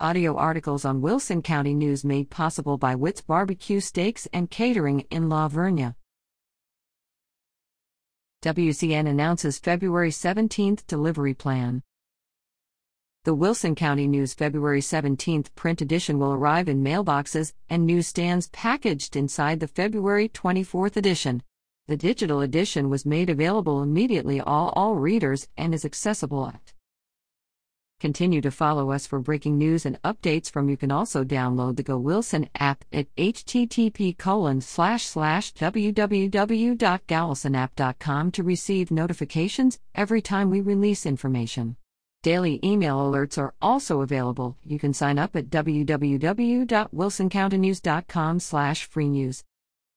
Audio articles on Wilson County News made possible by Witt's Barbecue Steaks and Catering in La Vernia. WCN announces February 17th delivery plan. The Wilson County News February 17th print edition will arrive in mailboxes and newsstands packaged inside the February 24th edition. The digital edition was made available immediately all all readers and is accessible at Continue to follow us for breaking news and updates from you can also download the Go Wilson app at http colon slash slash to receive notifications every time we release information. Daily email alerts are also available. You can sign up at www.wilsoncountynews.com slash free news.